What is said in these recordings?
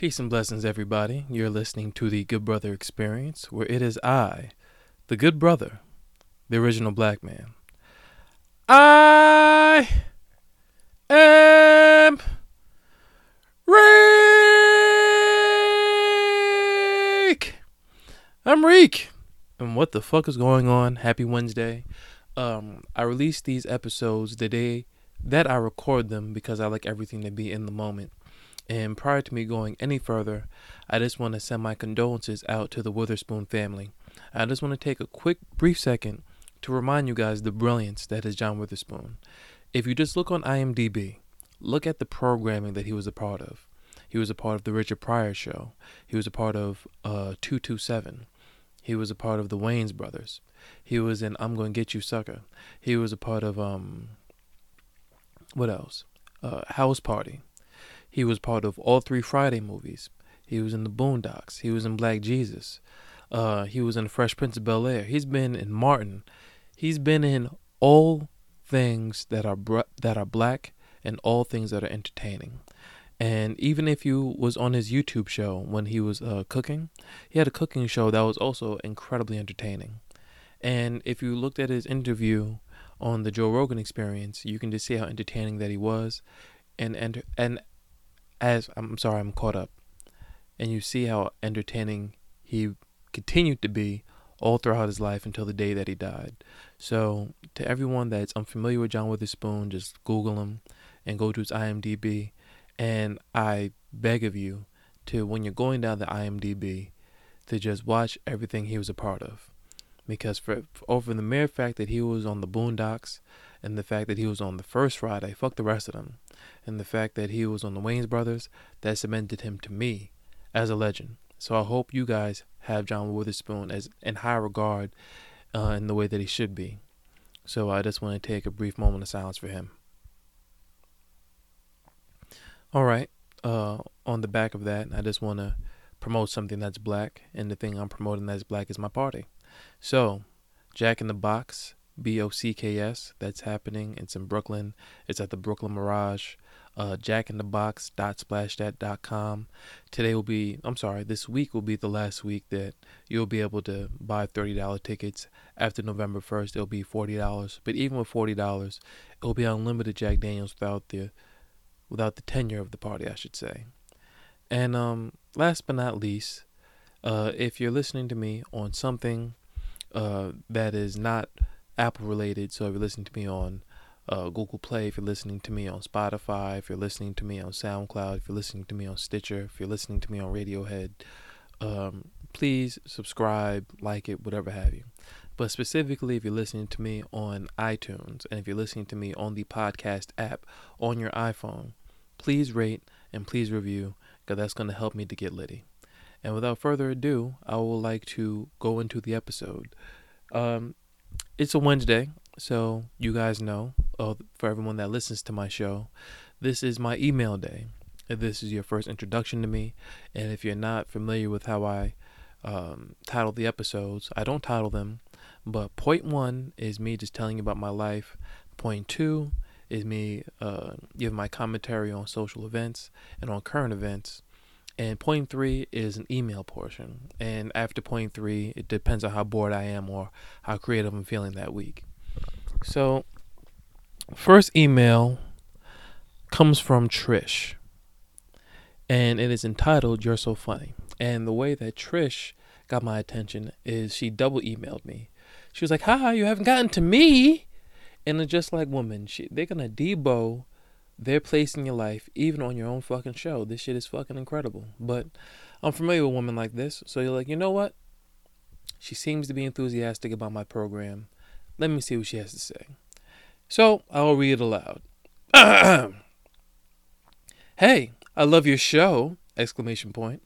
Peace and blessings, everybody. You're listening to the Good Brother Experience, where it is I, the Good Brother, the original black man. I am Reek. I'm Reek. And what the fuck is going on? Happy Wednesday. Um, I release these episodes the day that I record them because I like everything to be in the moment. And prior to me going any further, I just want to send my condolences out to the Witherspoon family. I just want to take a quick, brief second to remind you guys the brilliance that is John Witherspoon. If you just look on IMDb, look at the programming that he was a part of. He was a part of the Richard Pryor show. He was a part of uh, 227. He was a part of the Wayans brothers. He was in I'm Gonna Get You Sucker. He was a part of um what else? Uh, House Party. He was part of all three Friday movies. He was in the Boondocks. He was in Black Jesus. Uh, he was in Fresh Prince of Bel Air. He's been in Martin. He's been in all things that are br- that are black and all things that are entertaining. And even if you was on his YouTube show when he was uh, cooking, he had a cooking show that was also incredibly entertaining. And if you looked at his interview on the Joe Rogan Experience, you can just see how entertaining that he was, and and and as I'm sorry, I'm caught up, and you see how entertaining he continued to be all throughout his life until the day that he died. So, to everyone that's unfamiliar with John Witherspoon, just Google him and go to his IMDb. And I beg of you to, when you're going down the IMDb, to just watch everything he was a part of. Because for, for over the mere fact that he was on the Boondocks and the fact that he was on the first Friday, fuck the rest of them and the fact that he was on the Wayans brothers, that cemented him to me as a legend. So I hope you guys have John Witherspoon as in high regard uh, in the way that he should be. So I just want to take a brief moment of silence for him. All right. Uh, on the back of that, I just want to promote something that's black, and the thing I'm promoting that's black is my party. So, Jack in the Box, B O C K S, that's happening. It's in Brooklyn. It's at the Brooklyn Mirage uh. Today will be, I'm sorry, this week will be the last week that you'll be able to buy $30 tickets. After November 1st, it'll be $40. But even with $40, it'll be unlimited Jack Daniels without the without the tenure of the party, I should say. And um, last but not least, uh, if you're listening to me on something uh, that is not Apple related, so if you're listening to me on uh, Google Play, if you're listening to me on Spotify, if you're listening to me on SoundCloud, if you're listening to me on Stitcher, if you're listening to me on Radiohead, um, please subscribe, like it, whatever have you. But specifically, if you're listening to me on iTunes and if you're listening to me on the podcast app on your iPhone, please rate and please review because that's going to help me to get Liddy. And without further ado, I would like to go into the episode. Um, it's a Wednesday, so you guys know uh, for everyone that listens to my show, this is my email day. If this is your first introduction to me, and if you're not familiar with how I um, title the episodes, I don't title them, but point one is me just telling you about my life. Point two is me uh, giving my commentary on social events and on current events. And point three is an email portion. And after point three, it depends on how bored I am or how creative I'm feeling that week. So, first email comes from Trish, and it is entitled You're So Funny. And the way that Trish got my attention is she double emailed me. She was like, Hi, you haven't gotten to me. And it's just like women, she, they're going to debo their place in your life, even on your own fucking show. This shit is fucking incredible. But I'm familiar with women like this. So you're like, you know what? She seems to be enthusiastic about my program. Let me see what she has to say. So I'll read it aloud. hey, I love your show! Exclamation point.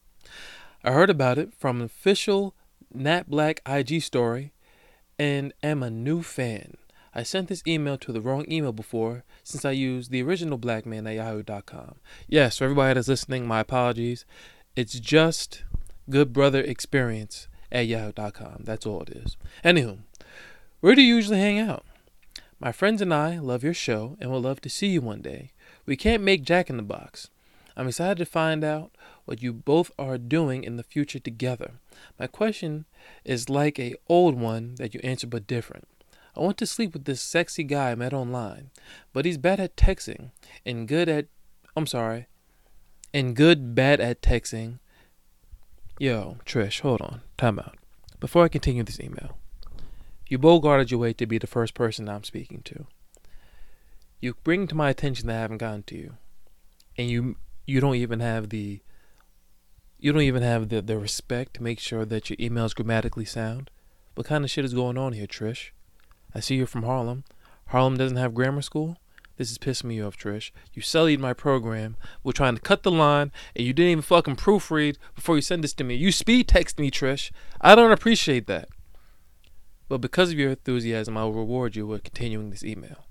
I heard about it from an official Nat Black IG story and am a new fan. I sent this email to the wrong email before since I used the original blackman at yahoo.com. Yes, for everybody that's listening, my apologies. It's just good brother experience at yahoo.com. That's all it is. Anywho, where do you usually hang out? My friends and I love your show and would love to see you one day. We can't make Jack in the Box. I'm excited to find out what you both are doing in the future together. My question is like a old one that you answer but different. I want to sleep with this sexy guy I met online, but he's bad at texting and good at I'm sorry. And good bad at texting. Yo, Trish, hold on. Time out. Before I continue this email, you bogarted your way to be the first person I'm speaking to. You bring to my attention that I haven't gotten to you. And you you don't even have the you don't even have the, the respect to make sure that your email is grammatically sound. What kind of shit is going on here, Trish? I see you're from Harlem. Harlem doesn't have grammar school. This is pissing me off, Trish. You sullied my program. We're trying to cut the line, and you didn't even fucking proofread before you send this to me. You speed text me, Trish. I don't appreciate that. But because of your enthusiasm, I will reward you with continuing this email.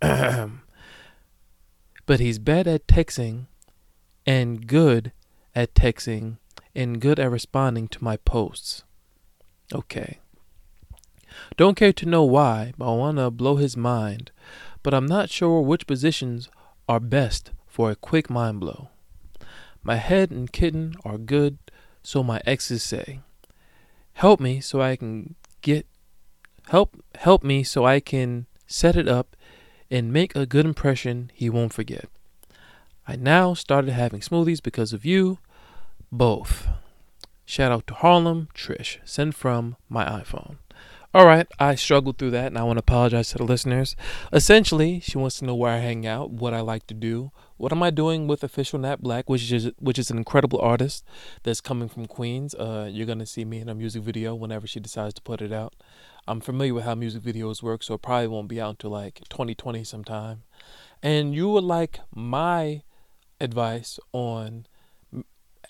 but he's bad at texting and good at texting and good at responding to my posts. Okay. Don't care to know why, but I want to blow his mind. But I'm not sure which positions are best for a quick mind blow. My head and kitten are good, so my exes say. Help me so I can get help help me so I can set it up and make a good impression he won't forget. I now started having smoothies because of you both. Shout out to Harlem, Trish. Send from my iPhone. All right, I struggled through that and I want to apologize to the listeners. Essentially, she wants to know where I hang out, what I like to do, what am I doing with official Nat Black, which is which is an incredible artist that's coming from Queens. Uh, you're gonna see me in a music video whenever she decides to put it out. I'm familiar with how music videos work, so it probably won't be out until like 2020 sometime. And you would like my advice on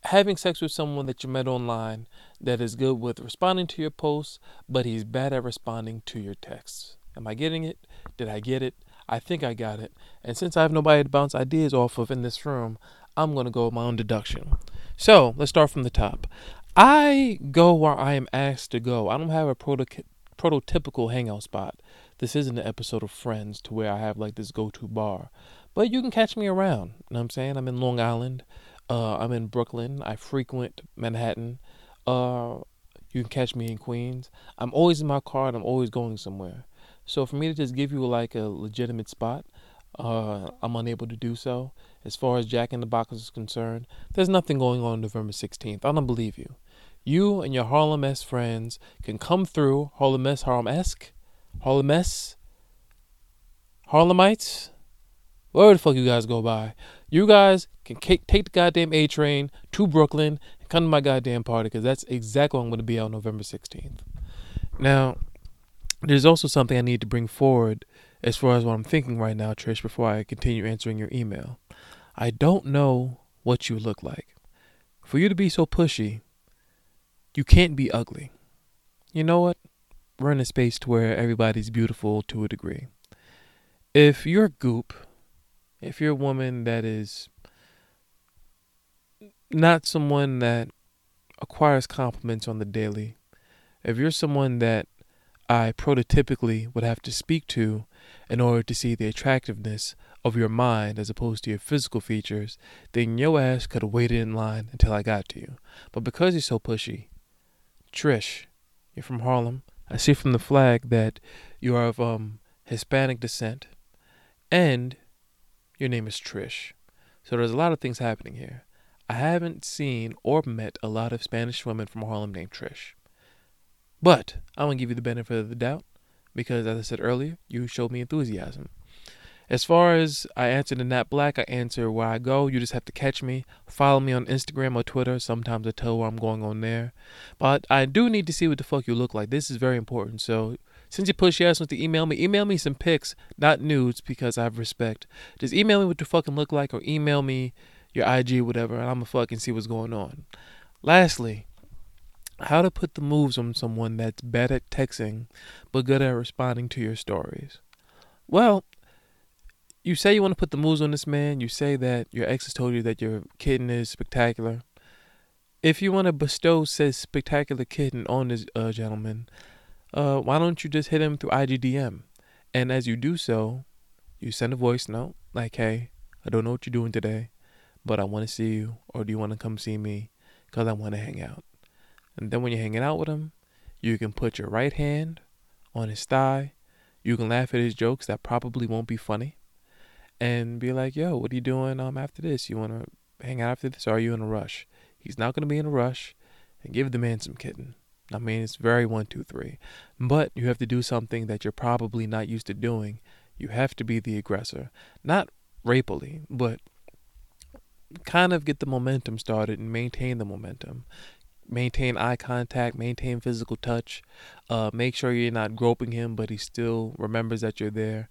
having sex with someone that you met online that is good with responding to your posts, but he's bad at responding to your texts. Am I getting it? Did I get it? I think I got it. And since I have nobody to bounce ideas off of in this room, I'm going to go with my own deduction. So let's start from the top. I go where I am asked to go. I don't have a proto- prototypical hangout spot. This isn't an episode of Friends to where I have like this go to bar. But you can catch me around. You know what I'm saying? I'm in Long Island. Uh, I'm in Brooklyn. I frequent Manhattan. Uh, you can catch me in Queens. I'm always in my car and I'm always going somewhere. So for me to just give you like a legitimate spot, uh, I'm unable to do so. As far as Jack in the Box is concerned, there's nothing going on November 16th. I don't believe you. You and your Harlem S friends can come through Harlem S, Harlem esque, Harlem S, Harlemites, wherever the fuck you guys go by. You guys can take the goddamn A train to Brooklyn and come to my goddamn party because that's exactly what I'm going to be on November 16th. Now, there's also something I need to bring forward as far as what I'm thinking right now, Trish, before I continue answering your email. I don't know what you look like. For you to be so pushy, you can't be ugly. You know what? We're in a space to where everybody's beautiful to a degree. If you're goop if you're a woman that is not someone that acquires compliments on the daily, if you're someone that I prototypically would have to speak to in order to see the attractiveness of your mind as opposed to your physical features, then your ass could have waited in line until I got to you. But because you're so pushy, Trish, you're from Harlem. I see from the flag that you are of um, Hispanic descent, and your name is Trish. So there's a lot of things happening here. I haven't seen or met a lot of Spanish women from Harlem named Trish. But I'm going to give you the benefit of the doubt because, as I said earlier, you showed me enthusiasm. As far as I answer in Nat Black, I answer where I go. You just have to catch me. Follow me on Instagram or Twitter. Sometimes I tell where I'm going on there. But I do need to see what the fuck you look like. This is very important. So since you push yes to email me, email me some pics, not nudes, because I have respect. Just email me what you fucking look like, or email me your IG, whatever, and I'm gonna fucking see what's going on. Lastly, how to put the moves on someone that's bad at texting but good at responding to your stories. Well, you say you want to put the moves on this man. You say that your ex has told you that your kitten is spectacular. If you want to bestow says spectacular kitten on this uh, gentleman, uh, why don't you just hit him through IGDM? And as you do so, you send a voice note like, hey, I don't know what you're doing today, but I want to see you, or do you want to come see me? Because I want to hang out. And then when you're hanging out with him, you can put your right hand on his thigh. You can laugh at his jokes that probably won't be funny. And be like, yo, what are you doing um after this? You wanna hang out after this or are you in a rush? He's not gonna be in a rush and give the man some kitten. I mean it's very one, two, three. But you have to do something that you're probably not used to doing. You have to be the aggressor. Not rapily, but kind of get the momentum started and maintain the momentum maintain eye contact, maintain physical touch. Uh, make sure you're not groping him, but he still remembers that you're there.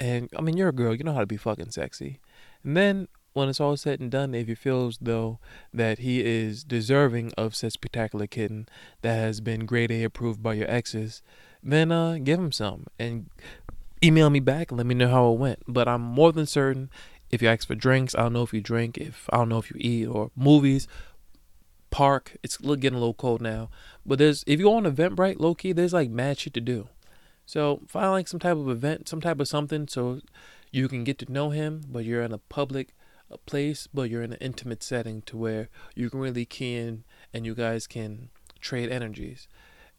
And I mean, you're a girl, you know how to be fucking sexy. And then when it's all said and done, if you feel as though that he is deserving of such spectacular kitten that has been grade A approved by your exes, then uh, give him some and email me back and let me know how it went. But I'm more than certain if you ask for drinks, I don't know if you drink, if I don't know if you eat or movies, park. It's getting a little cold now, but there's if you go on Eventbrite, low key, there's like mad shit to do. So find like some type of event, some type of something, so you can get to know him, but you're in a public place, but you're in an intimate setting to where you can really in and you guys can trade energies.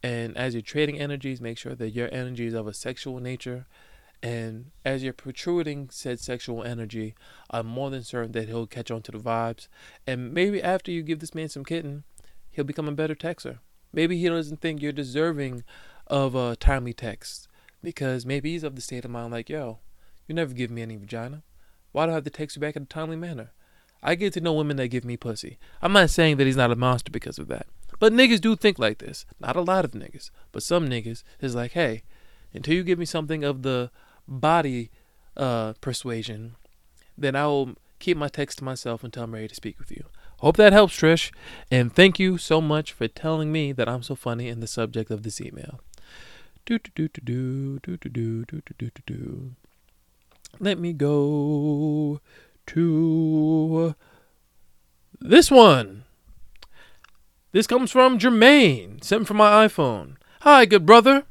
And as you're trading energies, make sure that your energy is of a sexual nature and as you're protruding said sexual energy, I'm more than certain that he'll catch on to the vibes. And maybe after you give this man some kitten, he'll become a better texter. Maybe he doesn't think you're deserving of a timely text because maybe he's of the state of mind like, yo, you never give me any vagina. Why do I have to text you back in a timely manner? I get to know women that give me pussy. I'm not saying that he's not a monster because of that. But niggas do think like this. Not a lot of niggas, but some niggas is like, hey, until you give me something of the body uh, persuasion, then I will keep my text to myself until I'm ready to speak with you. Hope that helps, Trish. And thank you so much for telling me that I'm so funny in the subject of this email. Do do do do do do do do do do do. Let me go to this one. This comes from Jermaine, sent from my iPhone. Hi, good brother.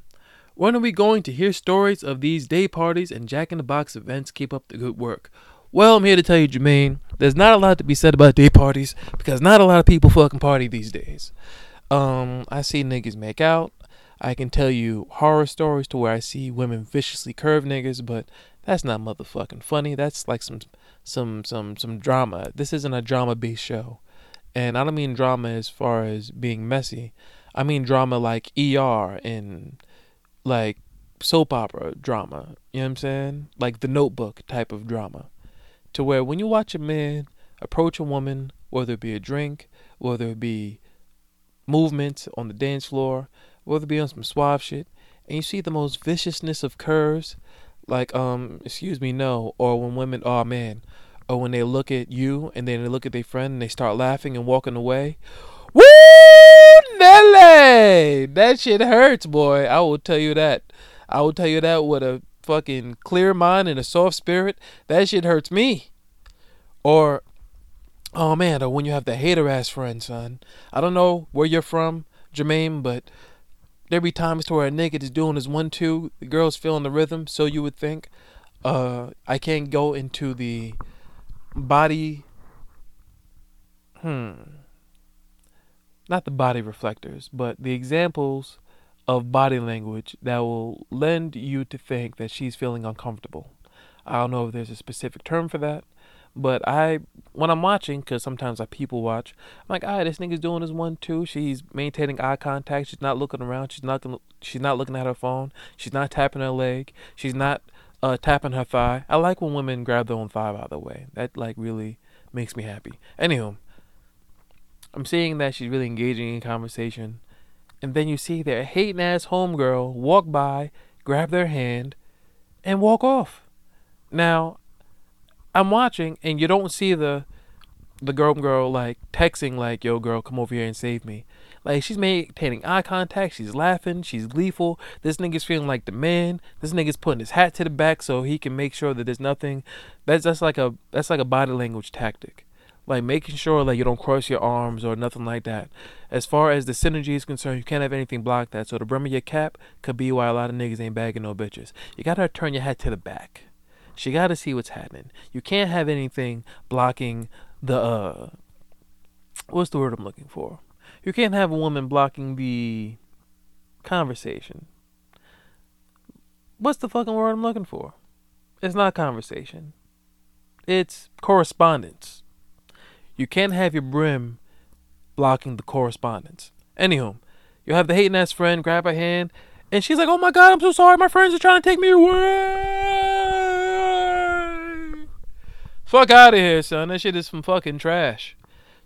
When are we going to hear stories of these day parties and Jack in the Box events? Keep up the good work. Well, I'm here to tell you, Jermaine, there's not a lot to be said about day parties because not a lot of people fucking party these days. Um, I see niggas make out. I can tell you horror stories to where I see women viciously curve niggas, but that's not motherfucking funny. That's like some some some some drama. This isn't a drama based show. And I don't mean drama as far as being messy. I mean drama like ER and like soap opera drama. You know what I'm saying? Like the notebook type of drama. To where when you watch a man approach a woman, whether it be a drink, whether it be movement on the dance floor, whether it be on some suave shit, and you see the most viciousness of curves, like um, excuse me, no, or when women, oh man, or when they look at you and then they look at their friend and they start laughing and walking away. Woo! Nelly! That shit hurts, boy. I will tell you that. I will tell you that with a fucking clear mind and a soft spirit. That shit hurts me. Or, oh man, or when you have the hater ass friend, son. I don't know where you're from, Jermaine, but there be times to where a nigga is doing his one two, the girl's feeling the rhythm, so you would think. Uh, I can't go into the body. Hmm not the body reflectors, but the examples of body language that will lend you to think that she's feeling uncomfortable. I don't know if there's a specific term for that, but I, when I'm watching, because sometimes I people watch, I'm like, all right, this nigga's doing his one too. She's maintaining eye contact. She's not looking around. She's not. She's not looking at her phone. She's not tapping her leg. She's not uh, tapping her thigh. I like when women grab their own thigh of the way. That like really makes me happy. Anywho, I'm seeing that she's really engaging in conversation. And then you see their hating ass homegirl walk by, grab their hand, and walk off. Now, I'm watching and you don't see the the girl girl like texting like, yo girl, come over here and save me. Like she's maintaining eye contact, she's laughing, she's gleeful. This nigga's feeling like the man. This nigga's putting his hat to the back so he can make sure that there's nothing that's that's like a that's like a body language tactic like making sure like you don't cross your arms or nothing like that. As far as the synergy is concerned, you can't have anything block that. So the brim of your cap could be why a lot of niggas ain't bagging no bitches. You gotta turn your head to the back. She gotta see what's happening. You can't have anything blocking the uh what's the word I'm looking for? You can't have a woman blocking the conversation. What's the fucking word I'm looking for? It's not conversation. It's correspondence. You can't have your brim blocking the correspondence. Anywho, you have the hating ass friend grab her hand, and she's like, "Oh my god, I'm so sorry. My friends are trying to take me away." Fuck out of here, son. That shit is some fucking trash.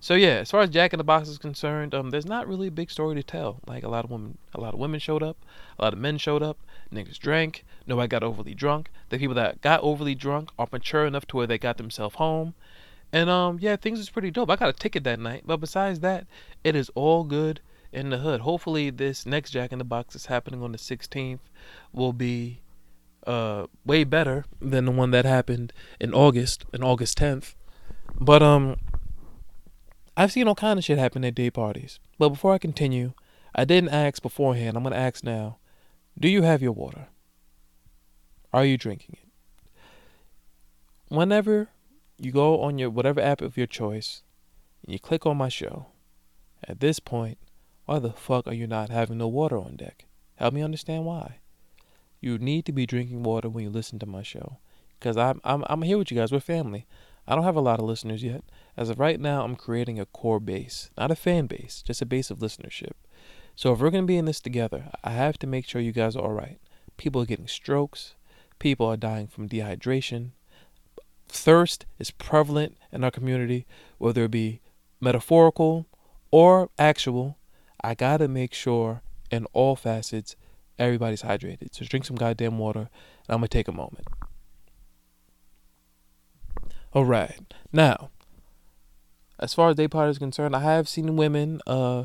So yeah, as far as Jack in the Box is concerned, um, there's not really a big story to tell. Like a lot of women, a lot of women showed up, a lot of men showed up. Niggas drank. Nobody got overly drunk. The people that got overly drunk are mature enough to where they got themselves home. And um, yeah, things is pretty dope. I got a ticket that night, but besides that, it is all good in the hood. Hopefully, this next Jack in the Box that's happening on the 16th will be uh way better than the one that happened in August, in August 10th. But um, I've seen all kind of shit happen at day parties. But before I continue, I didn't ask beforehand. I'm gonna ask now. Do you have your water? Are you drinking it? Whenever you go on your whatever app of your choice and you click on my show, at this point, why the fuck are you not having no water on deck? Help me understand why. You need to be drinking water when you listen to my show. Because I'm, I'm, I'm here with you guys. We're family. I don't have a lot of listeners yet. As of right now, I'm creating a core base, not a fan base, just a base of listenership. So if we're going to be in this together, I have to make sure you guys are all right. People are getting strokes, people are dying from dehydration. Thirst is prevalent in our community, whether it be metaphorical or actual. I got to make sure in all facets everybody's hydrated. So drink some goddamn water, and I'm going to take a moment. All right. Now, as far as day party is concerned, I have seen women uh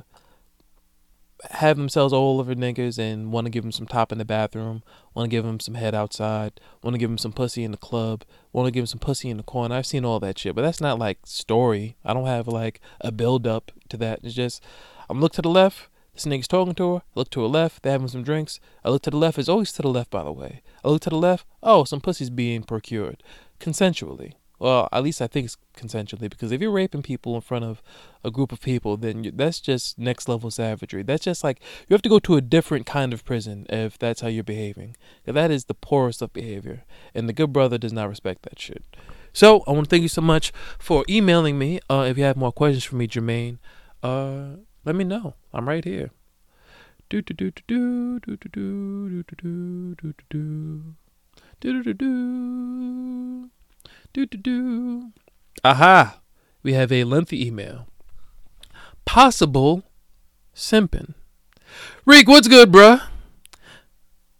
have themselves all over niggas and want to give them some top in the bathroom, want to give them some head outside, want to give them some pussy in the club, want to give them some pussy in the corner. I've seen all that shit, but that's not like story. I don't have like a build up to that. It's just I'm look to the left, this nigga's talking to her. I look to her left, they're having some drinks. I look to the left, it's always to the left, by the way. I look to the left, oh, some pussy's being procured consensually. Well, at least I think it's consensually because if you're raping people in front of a group of people, then you, that's just next level savagery. That's just like you have to go to a different kind of prison if that's how you're behaving. That is the poorest of behavior, and the good brother does not respect that shit. So I want to thank you so much for emailing me. Uh, if you have more questions for me, Jermaine, uh, let me know. I'm right here. Do do do do do do do do do do do do do do do. Do do do. Aha! We have a lengthy email. Possible simpin. Reek, what's good, bruh?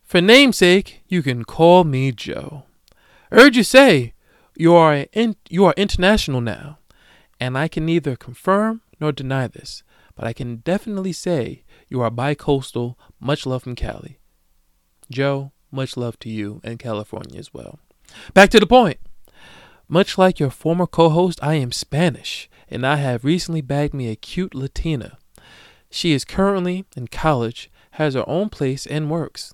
For namesake, you can call me Joe. Heard you say you are in, you are international now, and I can neither confirm nor deny this, but I can definitely say you are bi-coastal. Much love from Cali. Joe, much love to you and California as well. Back to the point. Much like your former co host, I am Spanish, and I have recently bagged me a cute Latina. She is currently in college, has her own place, and works.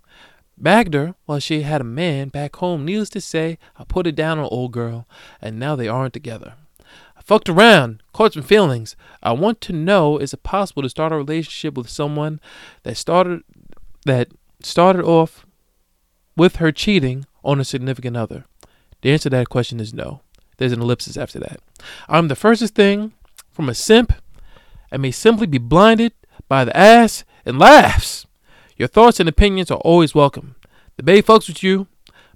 Bagged her while she had a man back home. Needless to say, I put it down on old girl, and now they aren't together. Fucked around, caught some feelings. I want to know is it possible to start a relationship with someone that started that started off with her cheating on a significant other? The answer to that question is no. There's an ellipsis after that. I'm the furthest thing from a simp and may simply be blinded by the ass and laughs. Your thoughts and opinions are always welcome. The Bay fucks with you.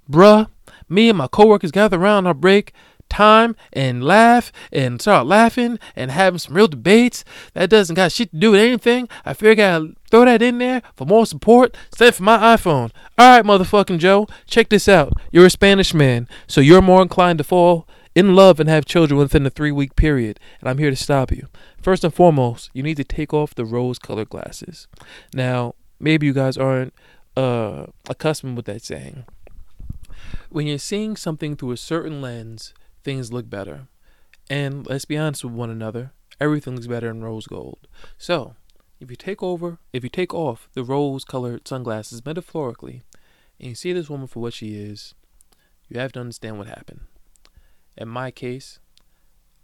Bruh, me and my coworkers gather around our break time and laugh and start laughing and having some real debates. That doesn't got shit to do with anything. I figure I throw that in there for more support. Send for my iPhone. Alright, motherfucking Joe, check this out. You're a Spanish man, so you're more inclined to fall in love and have children within a three week period, and I'm here to stop you. First and foremost, you need to take off the rose colored glasses. Now, maybe you guys aren't uh, accustomed with that saying. When you're seeing something through a certain lens, things look better. And let's be honest with one another, everything looks better in rose gold. So, if you take over, if you take off the rose colored sunglasses metaphorically, and you see this woman for what she is, you have to understand what happened. In my case,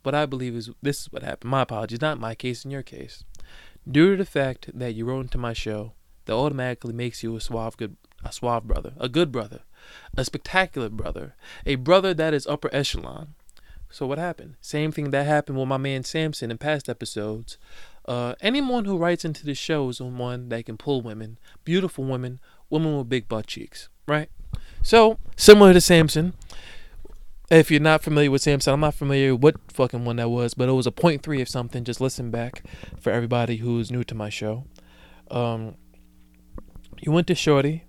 what I believe is this is what happened. My apologies, not my case, in your case. Due to the fact that you wrote into my show, that automatically makes you a suave good a suave brother, a good brother, a spectacular brother, a brother that is upper echelon. So what happened? Same thing that happened with my man Samson in past episodes. Uh, anyone who writes into the show is one that can pull women, beautiful women, women with big butt cheeks, right? So similar to Samson. If you're not familiar with Samson, I'm not familiar what fucking one that was, but it was a point three of something. Just listen back for everybody who's new to my show. Um, you went to Shorty,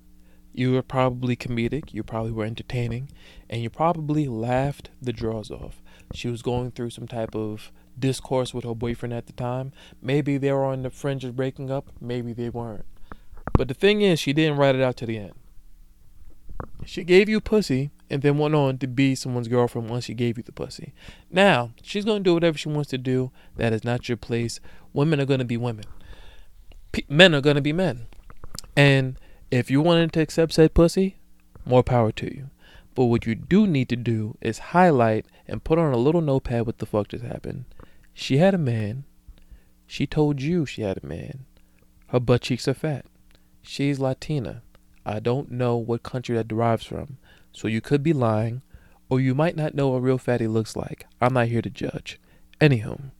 you were probably comedic, you probably were entertaining, and you probably laughed the draws off. She was going through some type of discourse with her boyfriend at the time. Maybe they were on the fringe of breaking up, maybe they weren't. But the thing is, she didn't write it out to the end. She gave you pussy and then went on to be someone's girlfriend once she gave you the pussy. Now, she's going to do whatever she wants to do. That is not your place. Women are going to be women. P- men are going to be men. And if you wanted to accept said pussy, more power to you. But what you do need to do is highlight and put on a little notepad what the fuck just happened. She had a man. She told you she had a man. Her butt cheeks are fat. She's Latina. I don't know what country that derives from. So you could be lying, or you might not know what real fatty looks like. I'm not here to judge. Anywho,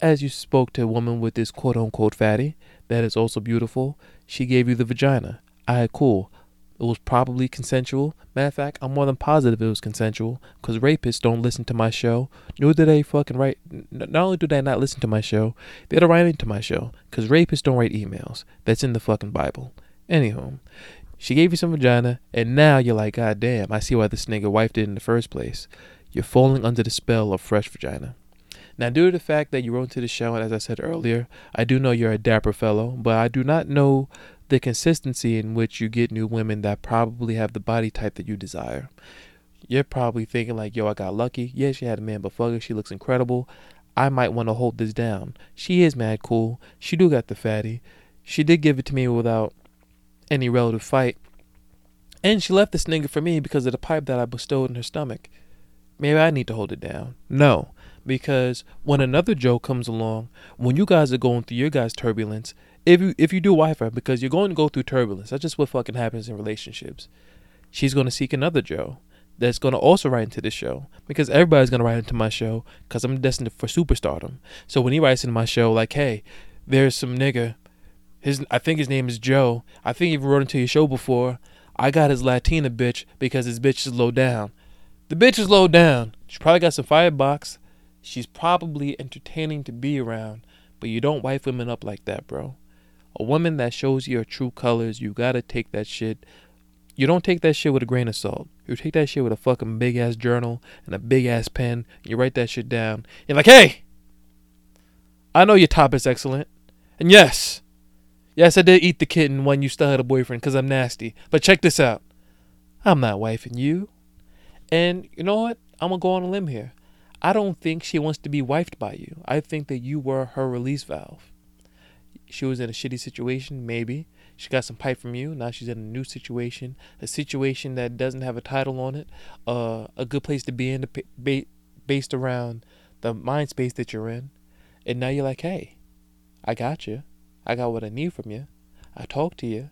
as you spoke to a woman with this quote unquote fatty that is also beautiful, she gave you the vagina. Alright, cool. It was probably consensual. Matter of fact, I'm more than positive it was consensual because rapists don't listen to my show. Nor do they fucking write. Not only do they not listen to my show, they don't write into my show because rapists don't write emails. That's in the fucking Bible. Anyhow, she gave you some vagina, and now you're like, God damn, I see why this nigga wifed it in the first place. You're falling under the spell of fresh vagina. Now, due to the fact that you wrote into the show, and as I said earlier, I do know you're a dapper fellow, but I do not know the consistency in which you get new women that probably have the body type that you desire. You're probably thinking like, yo, I got lucky. Yeah, she had a man, but fuck she looks incredible. I might want to hold this down. She is mad cool. She do got the fatty. She did give it to me without any relative fight. And she left this nigga for me because of the pipe that I bestowed in her stomach. Maybe I need to hold it down. No, because when another Joe comes along, when you guys are going through your guys' turbulence, if you if you do Wi-Fi, because you're going to go through turbulence, that's just what fucking happens in relationships. She's going to seek another Joe that's going to also write into this show because everybody's going to write into my show because I'm destined for superstardom. So when he writes into my show, like, hey, there's some nigga, his I think his name is Joe. I think he wrote into your show before. I got his Latina bitch because his bitch is low down. The bitch is low down. She probably got some firebox. She's probably entertaining to be around, but you don't wife women up like that, bro. A woman that shows you your true colors, you gotta take that shit. You don't take that shit with a grain of salt. You take that shit with a fucking big ass journal and a big ass pen. You write that shit down. You're like, hey, I know your top is excellent. And yes, yes, I did eat the kitten when you still had a boyfriend because I'm nasty. But check this out I'm not wifing you. And you know what? I'm to go on a limb here. I don't think she wants to be wifed by you. I think that you were her release valve she was in a shitty situation, maybe. She got some pipe from you. Now she's in a new situation, a situation that doesn't have a title on it, uh, a good place to be in, based around the mind space that you're in. And now you're like, hey, I got you. I got what I need from you. I talk to you.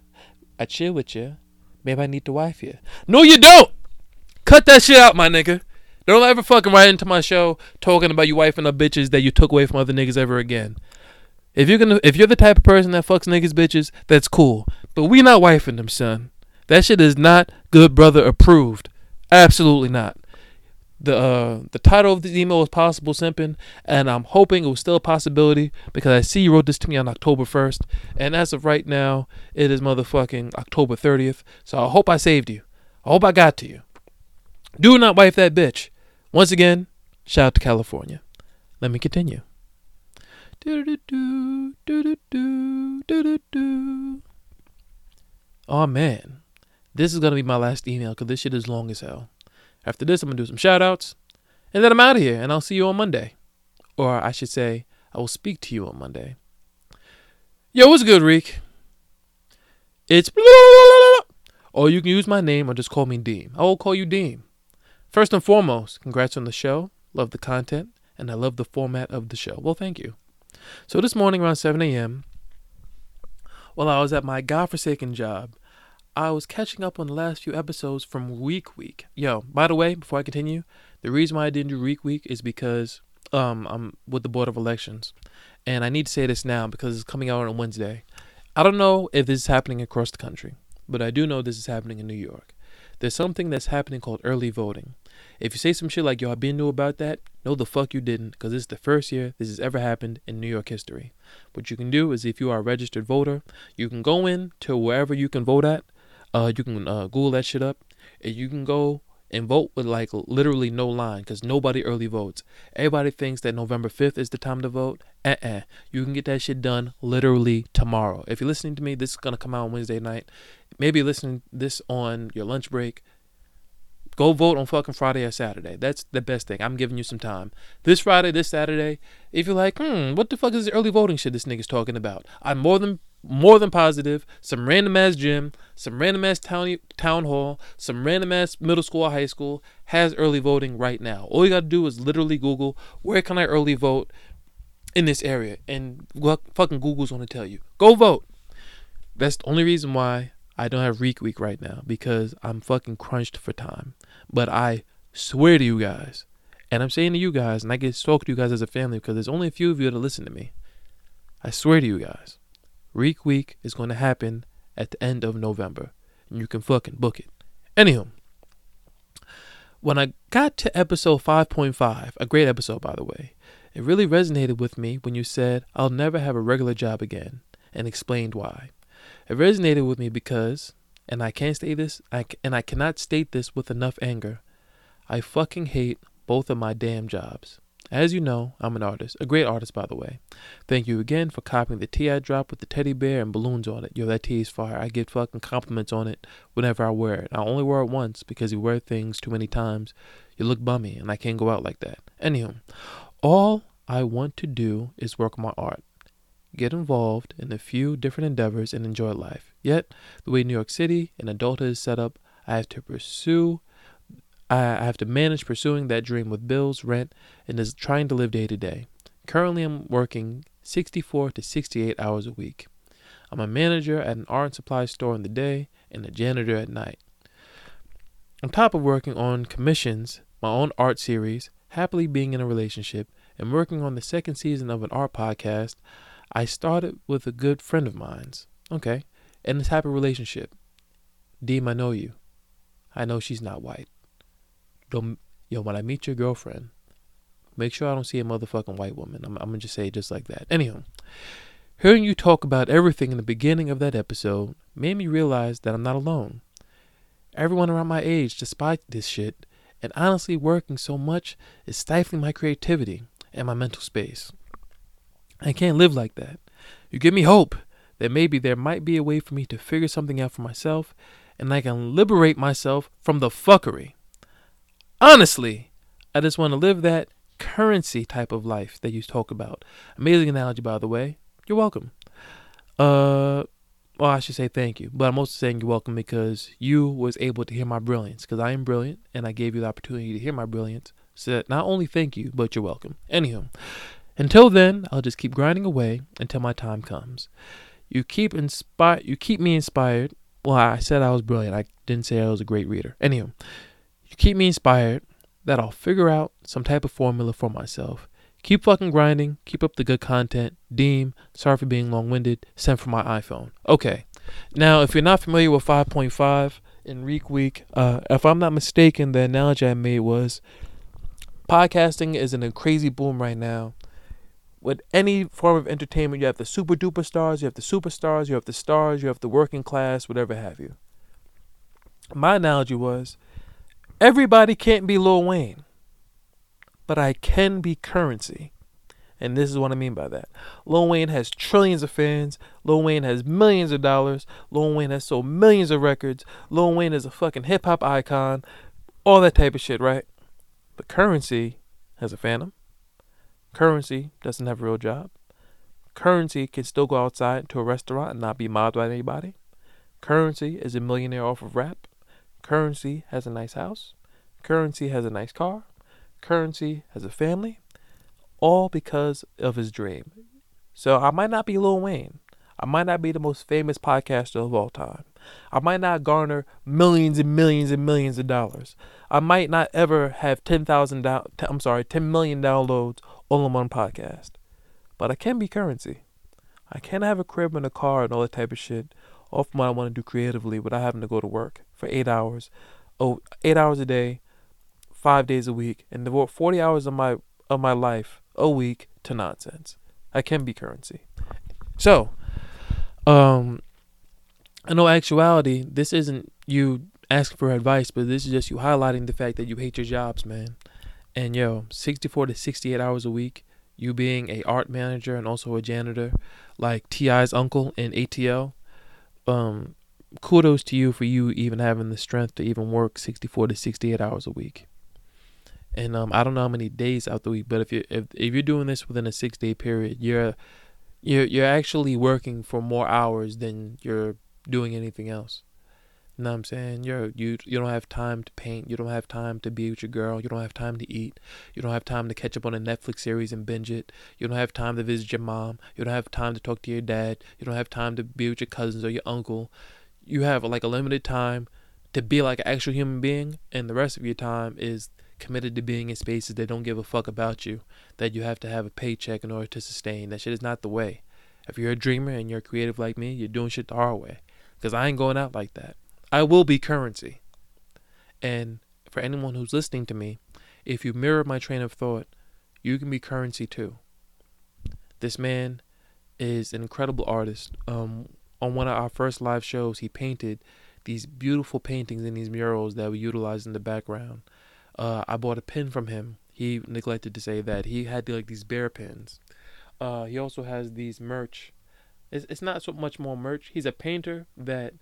I chill with you. Maybe I need to wife you. No, you don't! Cut that shit out, my nigga. Don't ever fucking write into my show talking about you wifing up bitches that you took away from other niggas ever again. If you're gonna, if you're the type of person that fucks niggas bitches, that's cool. But we not wifing them, son. That shit is not good brother approved. Absolutely not. The uh, the title of this email was possible simping, and I'm hoping it was still a possibility because I see you wrote this to me on October 1st, and as of right now, it is motherfucking October 30th. So I hope I saved you. I hope I got to you. Do not wife that bitch. Once again, shout out to California. Let me continue. Oh man, this is gonna be my last email because this shit is long as hell. After this, I'm gonna do some shout outs, and then I'm out of here, and I'll see you on Monday. Or I should say, I will speak to you on Monday. Yo, what's good, Reek? It's or you can use my name or just call me Deem. I will call you Deem. First and foremost, congrats on the show. Love the content. and I love the format of the show. Well, thank you. So this morning around 7 a.m., while I was at my godforsaken job, I was catching up on the last few episodes from Reek Week. Yo, by the way, before I continue, the reason why I didn't do Reek Week is because um I'm with the Board of Elections, and I need to say this now because it's coming out on Wednesday. I don't know if this is happening across the country, but I do know this is happening in New York. There's something that's happening called early voting. If you say some shit like, yo, I've been new about that, no, the fuck you didn't, because this is the first year this has ever happened in New York history. What you can do is, if you are a registered voter, you can go in to wherever you can vote at. Uh, you can uh, Google that shit up, and you can go and vote with like literally no line because nobody early votes. Everybody thinks that November 5th is the time to vote. Uh uh You can get that shit done literally tomorrow. If you're listening to me, this is going to come out on Wednesday night. Maybe listening this on your lunch break. Go vote on fucking Friday or Saturday. That's the best thing. I'm giving you some time. This Friday, this Saturday, if you're like, hmm, what the fuck is the early voting shit this nigga's talking about? I'm more than more than positive. Some random ass gym, some random ass town town hall, some random ass middle school or high school has early voting right now. All you gotta do is literally Google where can I early vote in this area, and fucking Google's gonna tell you. Go vote. That's the only reason why I don't have Reek Week right now because I'm fucking crunched for time. But I swear to you guys, and I'm saying to you guys, and I get talk to you guys as a family because there's only a few of you that listen to me. I swear to you guys, Reek Week is going to happen at the end of November, and you can fucking book it. Anywho, when I got to episode 5.5, a great episode by the way, it really resonated with me when you said, I'll never have a regular job again, and explained why. It resonated with me because, and I can't say this, I, and I cannot state this with enough anger, I fucking hate both of my damn jobs. As you know, I'm an artist, a great artist, by the way. Thank you again for copying the tee I dropped with the teddy bear and balloons on it. Yo, that tee is fire. I get fucking compliments on it whenever I wear it. I only wear it once because you wear things too many times. You look bummy, and I can't go out like that. Anywho, all I want to do is work my art, get involved in a few different endeavors, and enjoy life. Yet, the way New York City and adulthood is set up, I have to pursue I have to manage pursuing that dream with bills, rent, and is trying to live day to day. Currently, I'm working 64 to 68 hours a week. I'm a manager at an art supply store in the day and a janitor at night. On top of working on commissions, my own art series, happily being in a relationship, and working on the second season of an art podcast, I started with a good friend of mine's. Okay, and this of relationship. Deem, I know you. I know she's not white. Don't yo when I meet your girlfriend, make sure I don't see a motherfucking white woman. I'm, I'm gonna just say it just like that. Anyhow, hearing you talk about everything in the beginning of that episode made me realize that I'm not alone. Everyone around my age, despite this shit, and honestly working so much is stifling my creativity and my mental space. I can't live like that. You give me hope that maybe there might be a way for me to figure something out for myself and I can liberate myself from the fuckery. Honestly, I just want to live that currency type of life that you talk about. Amazing analogy, by the way. You're welcome. Uh, well, I should say thank you, but I'm also saying you're welcome because you was able to hear my brilliance. Because I am brilliant, and I gave you the opportunity to hear my brilliance. So not only thank you, but you're welcome. Anywho, until then, I'll just keep grinding away until my time comes. You keep inspire. You keep me inspired. Well, I said I was brilliant. I didn't say I was a great reader. Anywho, you keep me inspired that I'll figure out some type of formula for myself. Keep fucking grinding. Keep up the good content. Deem, sorry for being long winded. Sent from my iPhone. Okay. Now, if you're not familiar with 5.5 in Reek Week, uh, if I'm not mistaken, the analogy I made was podcasting is in a crazy boom right now. With any form of entertainment, you have the super duper stars, you have the superstars, you have the stars, you have the working class, whatever have you. My analogy was Everybody can't be Lil Wayne, but I can be currency. And this is what I mean by that. Lil Wayne has trillions of fans. Lil Wayne has millions of dollars. Lil Wayne has sold millions of records. Lil Wayne is a fucking hip hop icon. All that type of shit, right? But Currency has a phantom. Currency doesn't have a real job. Currency can still go outside to a restaurant and not be mobbed by anybody. Currency is a millionaire off of rap. Currency has a nice house. Currency has a nice car. Currency has a family. all because of his dream. So I might not be Lil Wayne. I might not be the most famous podcaster of all time. I might not garner millions and millions and millions of dollars. I might not ever have 10,000 down I'm sorry, 10 million downloads all in one podcast. But I can be currency. I can't have a crib and a car and all that type of shit off what I want to do creatively without having to go to work for 8 hours. oh, eight hours a day, 5 days a week and devote 40 hours of my of my life a week to nonsense. I can be currency. So, um, in all actuality, this isn't you asking for advice, but this is just you highlighting the fact that you hate your jobs, man. And yo, 64 to 68 hours a week, you being a art manager and also a janitor, like T.I.'s uncle in ATL, um, kudos to you for you even having the strength to even work 64 to 68 hours a week. And um, I don't know how many days out the week, but if you if if you're doing this within a six day period, you're you're you're actually working for more hours than you're doing anything else. You know what I'm saying? You're you you don't have time to paint, you don't have time to be with your girl, you don't have time to eat, you don't have time to catch up on a Netflix series and binge it, you don't have time to visit your mom, you don't have time to talk to your dad, you don't have time to be with your cousins or your uncle. You have like a limited time to be like an actual human being, and the rest of your time is committed to being in spaces that don't give a fuck about you, that you have to have a paycheck in order to sustain. That shit is not the way. If you're a dreamer and you're creative like me, you're doing shit the hard way. Because I ain't going out like that. I will be currency. And for anyone who's listening to me, if you mirror my train of thought, you can be currency too. This man is an incredible artist. Um, on one of our first live shows, he painted these beautiful paintings in these murals that we utilize in the background. Uh, I bought a pin from him. He neglected to say that he had like these bear pins. Uh, he also has these merch. It's, it's not so much more merch. He's a painter that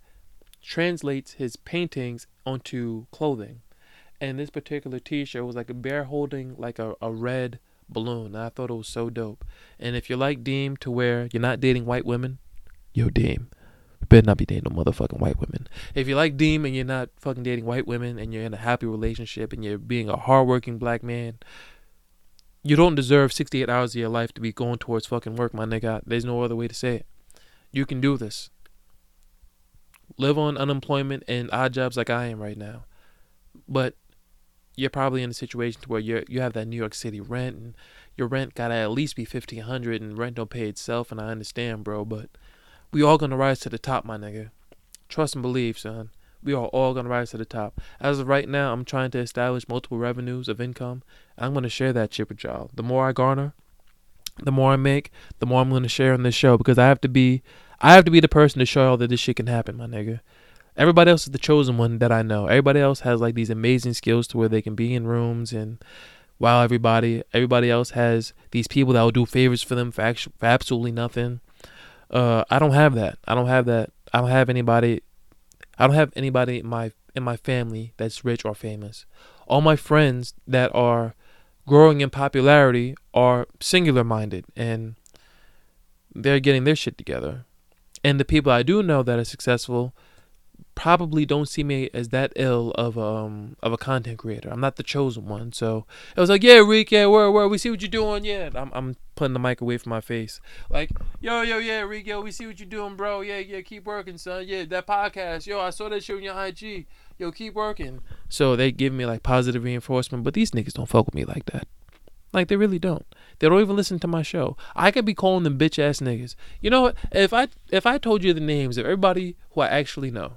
translates his paintings onto clothing. And this particular T-shirt was like a bear holding like a, a red balloon. I thought it was so dope. And if you're like Deem to where you're not dating white women, yo Deem, you better not be dating no motherfucking white women. If you like Deem and you're not fucking dating white women and you're in a happy relationship and you're being a hardworking black man, you don't deserve 68 hours of your life to be going towards fucking work, my nigga. There's no other way to say it. You can do this. Live on unemployment and odd jobs like I am right now. But you're probably in a situation where you you have that New York City rent and your rent gotta at least be fifteen hundred and rent don't pay itself and I understand, bro, but we all gonna rise to the top, my nigga. Trust and believe, son. We are all gonna rise to the top. As of right now, I'm trying to establish multiple revenues of income. I'm gonna share that shit with y'all. The more I garner, the more I make, the more I'm gonna share on this show because I have to be I have to be the person to show y'all that this shit can happen, my nigga. Everybody else is the chosen one that I know. Everybody else has like these amazing skills to where they can be in rooms and wow everybody everybody else has these people that will do favors for them for, for absolutely nothing uh, I don't have that. I don't have that. I don't have anybody. I don't have anybody in my in my family that's rich or famous. All my friends that are growing in popularity are singular minded and they're getting their shit together. And the people I do know that are successful probably don't see me as that ill of um of a content creator. I'm not the chosen one. So it was like, yeah, Rick, yeah, where where we see what you're doing, yeah. I'm I'm putting the mic away from my face. Like, yo, yo, yeah, Rick, yo, we see what you're doing, bro. Yeah, yeah, keep working, son. Yeah, that podcast, yo, I saw that shit on your IG. Yo, keep working. So they give me like positive reinforcement, but these niggas don't fuck with me like that. Like they really don't. They don't even listen to my show. I could be calling them bitch ass niggas. You know what? If I if I told you the names of everybody who I actually know,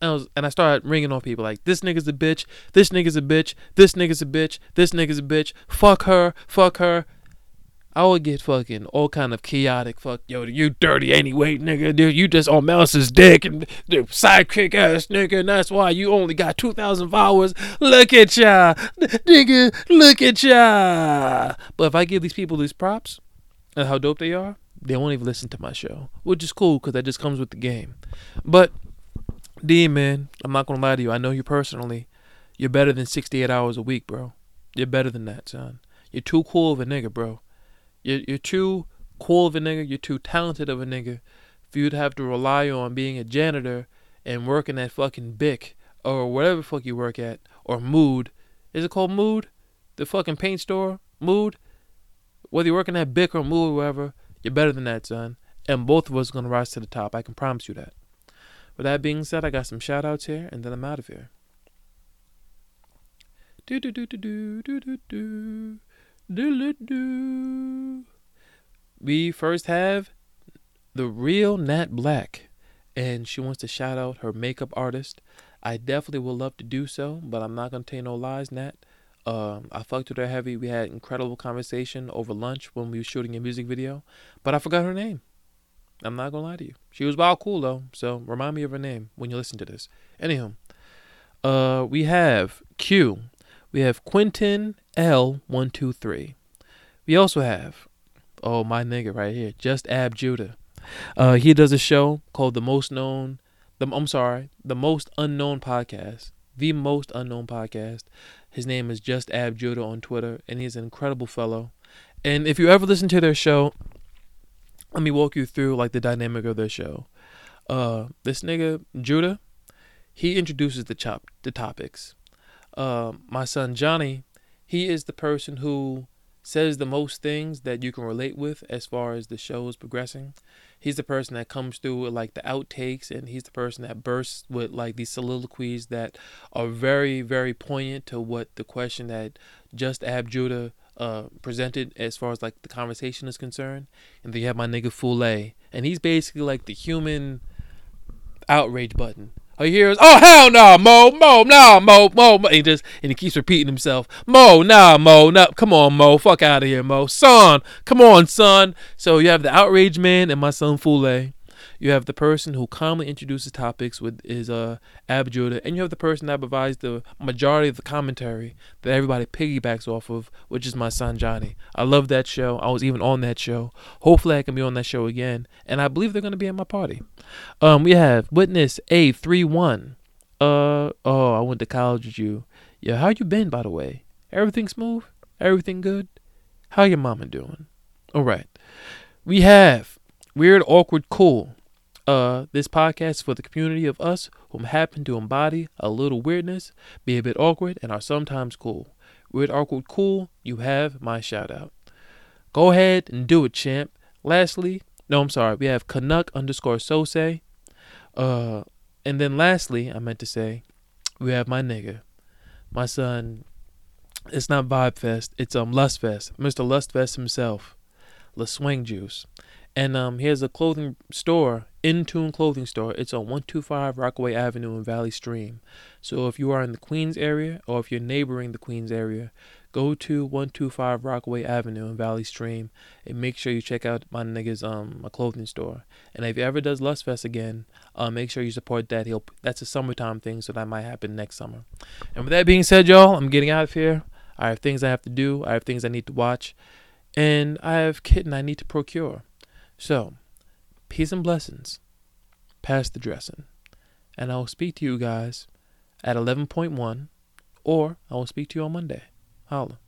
and I, was, and I started ringing on people like this nigga's a bitch, this nigga's a bitch, this nigga's a bitch, this nigga's a bitch, fuck her, fuck her. I would get fucking all kind of chaotic fuck yo you dirty anyway nigga dude you just on Mouse's dick and the sidekick ass nigga and that's why you only got two thousand followers look at ya nigga look at ya but if I give these people these props and how dope they are they won't even listen to my show which is cool because that just comes with the game but D man, I'm not gonna lie to you. I know you personally. You're better than 68 hours a week, bro. You're better than that, son. You're too cool of a nigga, bro. You're you're too cool of a nigga. You're too talented of a nigga for you to have to rely on being a janitor and working at fucking Bic or whatever fuck you work at or Mood. Is it called Mood? The fucking paint store, Mood. Whether you're working at Bic or Mood or wherever, you're better than that, son. And both of us are gonna rise to the top. I can promise you that. With that being said, I got some shout outs here and then I'm out of here. Do do do do do do do do do do do. We first have the real Nat Black, and she wants to shout out her makeup artist. I definitely would love to do so, but I'm not gonna tell you no lies, Nat. Um, I fucked with her heavy. We had incredible conversation over lunch when we were shooting a music video, but I forgot her name. I'm not gonna lie to you. She was wild cool though, so remind me of her name when you listen to this. Anywho, uh, we have Q. We have Quentin L one two three. We also have, oh my nigga right here, just Ab Judah. Uh, he does a show called the most known, the I'm sorry, the most unknown podcast, the most unknown podcast. His name is just Ab Judah on Twitter, and he's an incredible fellow. And if you ever listen to their show, let me walk you through like the dynamic of their show. Uh, this nigga Judah, he introduces the chop the topics. Uh, my son Johnny, he is the person who says the most things that you can relate with as far as the show is progressing. He's the person that comes through with like the outtakes, and he's the person that bursts with like these soliloquies that are very, very poignant to what the question that Just Ab Judah uh, presented as far as like the conversation is concerned. And then you have my nigga Fule, and he's basically like the human outrage button. Hear "Oh hell no, Mo, Mo, nah, Mo, Mo," Mo. He just and he keeps repeating himself, "Mo, nah, Mo, nah, come on, Mo, fuck out of here, Mo, son, come on, son." So you have the outrage man and my son Fule. You have the person who calmly introduces topics with his uh Ab Judah, and you have the person that provides the majority of the commentary that everybody piggybacks off of, which is my son Johnny. I love that show. I was even on that show. Hopefully, I can be on that show again, and I believe they're gonna be at my party. Um, we have witness A three one. Uh oh, I went to college with you. Yeah, how you been by the way? Everything smooth? Everything good? How your mama doing? All right. We have weird, awkward, cool. Uh, this podcast for the community of us who happen to embody a little weirdness, be a bit awkward, and are sometimes cool. Weird, awkward, cool. You have my shout out. Go ahead and do it, champ. Lastly, no, I'm sorry. We have Canuck underscore Sose. Uh, and then lastly, I meant to say, we have my nigga, my son. It's not Vibe Fest. It's um Lust Fest. Mr. Lust Fest himself, La Swing Juice, and um he has a clothing store, Intune Clothing Store. It's on 125 Rockaway Avenue in Valley Stream. So if you are in the Queens area or if you're neighboring the Queens area, go to 125 Rockaway Avenue in Valley Stream and make sure you check out my nigga's um my clothing store. And if he ever does Lust Fest again, uh, make sure you support that. He'll that's a summertime thing, so that might happen next summer. And with that being said, y'all, I'm getting out of here. I have things I have to do. I have things I need to watch, and I have kitten I need to procure. So, peace and blessings. Pass the dressing, and I will speak to you guys at 11.1, or I will speak to you on Monday. Holla.